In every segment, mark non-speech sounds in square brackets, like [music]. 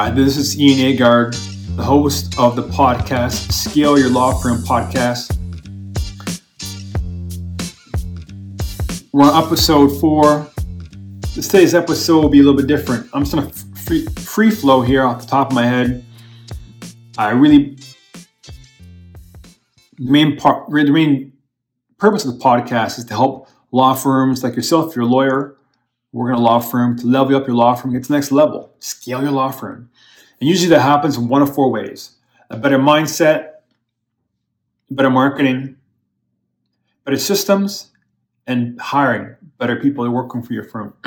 Hi, this is Ian Agard, the host of the podcast Scale Your Law Firm podcast. We're on episode four. Today's episode will be a little bit different. I'm just gonna free, free flow here off the top of my head. I really the main part, the main purpose of the podcast is to help law firms like yourself, if you're a lawyer, work in a law firm, to level up your law firm, get to the next level, scale your law firm. And usually that happens in one of four ways a better mindset, better marketing, better systems, and hiring better people that are working for your firm. [clears throat]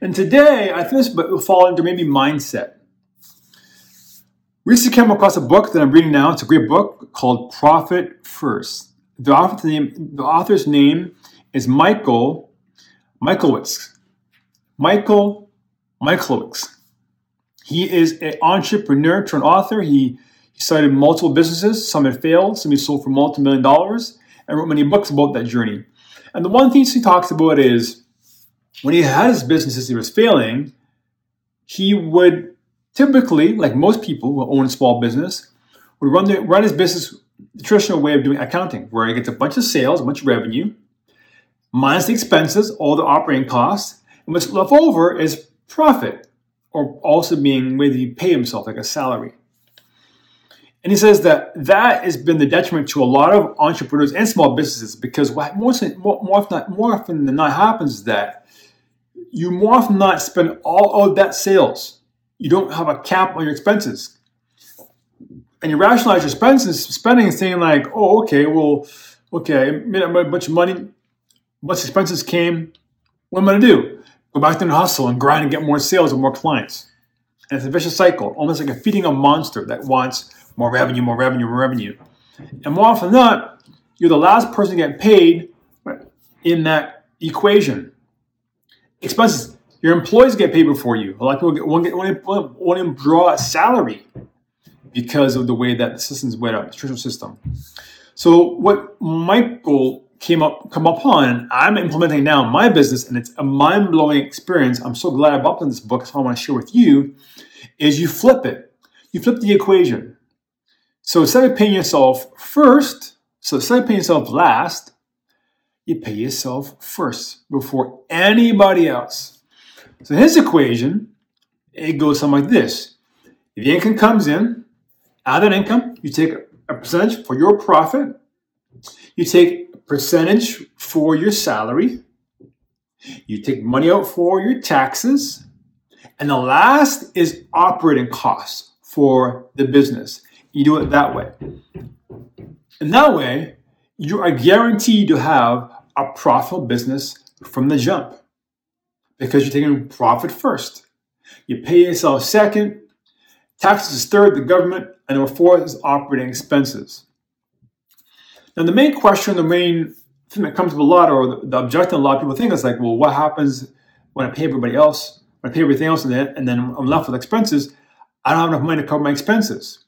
and today, I think this will fall into maybe mindset. Recently came across a book that I'm reading now. It's a great book called Profit First. The author's name is Michael Michalowicz. Michael Michalowicz. He is an entrepreneur turned author. He, he started multiple businesses. Some had failed, some he sold for multi-million dollars, and wrote many books about that journey. And the one thing he talks about is when he had his businesses, he was failing, he would typically, like most people who own a small business, would run, the, run his business the traditional way of doing accounting, where he gets a bunch of sales, a bunch of revenue, minus the expenses, all the operating costs, and what's left over is profit, or also being whether you pay himself like a salary. And he says that that has been the detriment to a lot of entrepreneurs and small businesses because what more, more, often, more often than not happens is that you more often not spend all of that sales. You don't have a cap on your expenses. And you rationalize your expenses, spending saying like, oh, okay, well, okay, I made a bunch of money, of expenses came. What am I gonna do? Go back to the hustle and grind and get more sales and more clients. And it's a vicious cycle, almost like a feeding a monster that wants more revenue, more revenue, more revenue. And more often than not, you're the last person to get paid in that equation. Expenses, your employees get paid before you. A lot of people get, won't, get, won't, won't draw a salary because of the way that the system's way up, the traditional system. So what Michael came up come upon, I'm implementing now in my business, and it's a mind-blowing experience. I'm so glad I bought this book, so I want to share with you, is you flip it. You flip the equation. So instead of paying yourself first, so instead of paying yourself last, you pay yourself first before anybody else. So his equation, it goes something like this. If the income comes in, out of that income, you take a percentage for your profit, you take percentage for your salary, you take money out for your taxes, and the last is operating costs for the business. You do it that way. And that way, you are guaranteed to have a profitable business from the jump because you're taking profit first. You pay yourself second, taxes is third, the government, and number four is operating expenses. Now, the main question, the main thing that comes up a lot, or the, the objection a lot of people think is like, well, what happens when I pay everybody else, when I pay everything else, and then, and then I'm left with expenses? I don't have enough money to cover my expenses.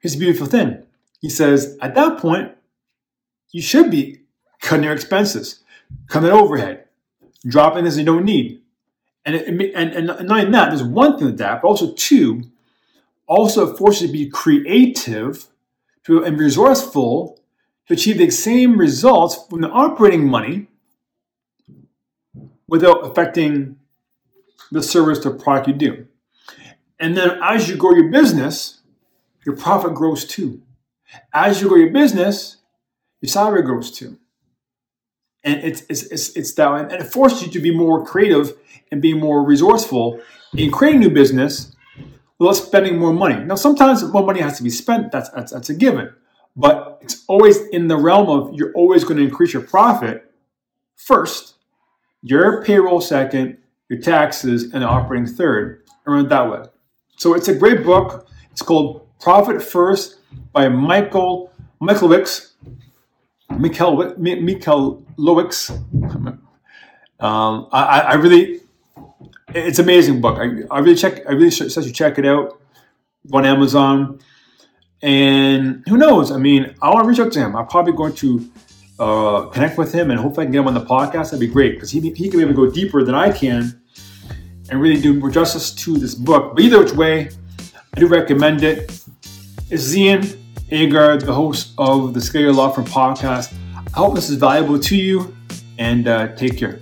Here's a beautiful thing. He says, at that point, you should be cutting your expenses, cutting overhead, dropping this you don't need. And, it, and, and, not only that, there's one thing with that, but also two, also forces you to be creative to, and resourceful to achieve the same results from the operating money without affecting the service or product you do. And then as you grow your business, your profit grows too. As you grow your business, your salary grows too. And it's, it's, it's, it's that, and it forces you to be more creative and be more resourceful in creating new business without spending more money. Now, sometimes more money has to be spent, that's, that's, that's a given. But it's always in the realm of you're always going to increase your profit first, your payroll second, your taxes, and operating third, run it that way. So it's a great book. It's called Profit First by Michael Michalowicz. Michael Michalowicz. Um, I, I really, it's amazing book. I, I really check. I really suggest you check it out on Amazon. And who knows? I mean, I want to reach out to him. I'm probably going to uh, connect with him and hopefully I can get him on the podcast. That'd be great because he, he can maybe go deeper than I can and really do more justice to this book. But either which way, I do recommend it. It's Zian Agard, the host of the Scale Law Firm podcast. I hope this is valuable to you and uh, take care.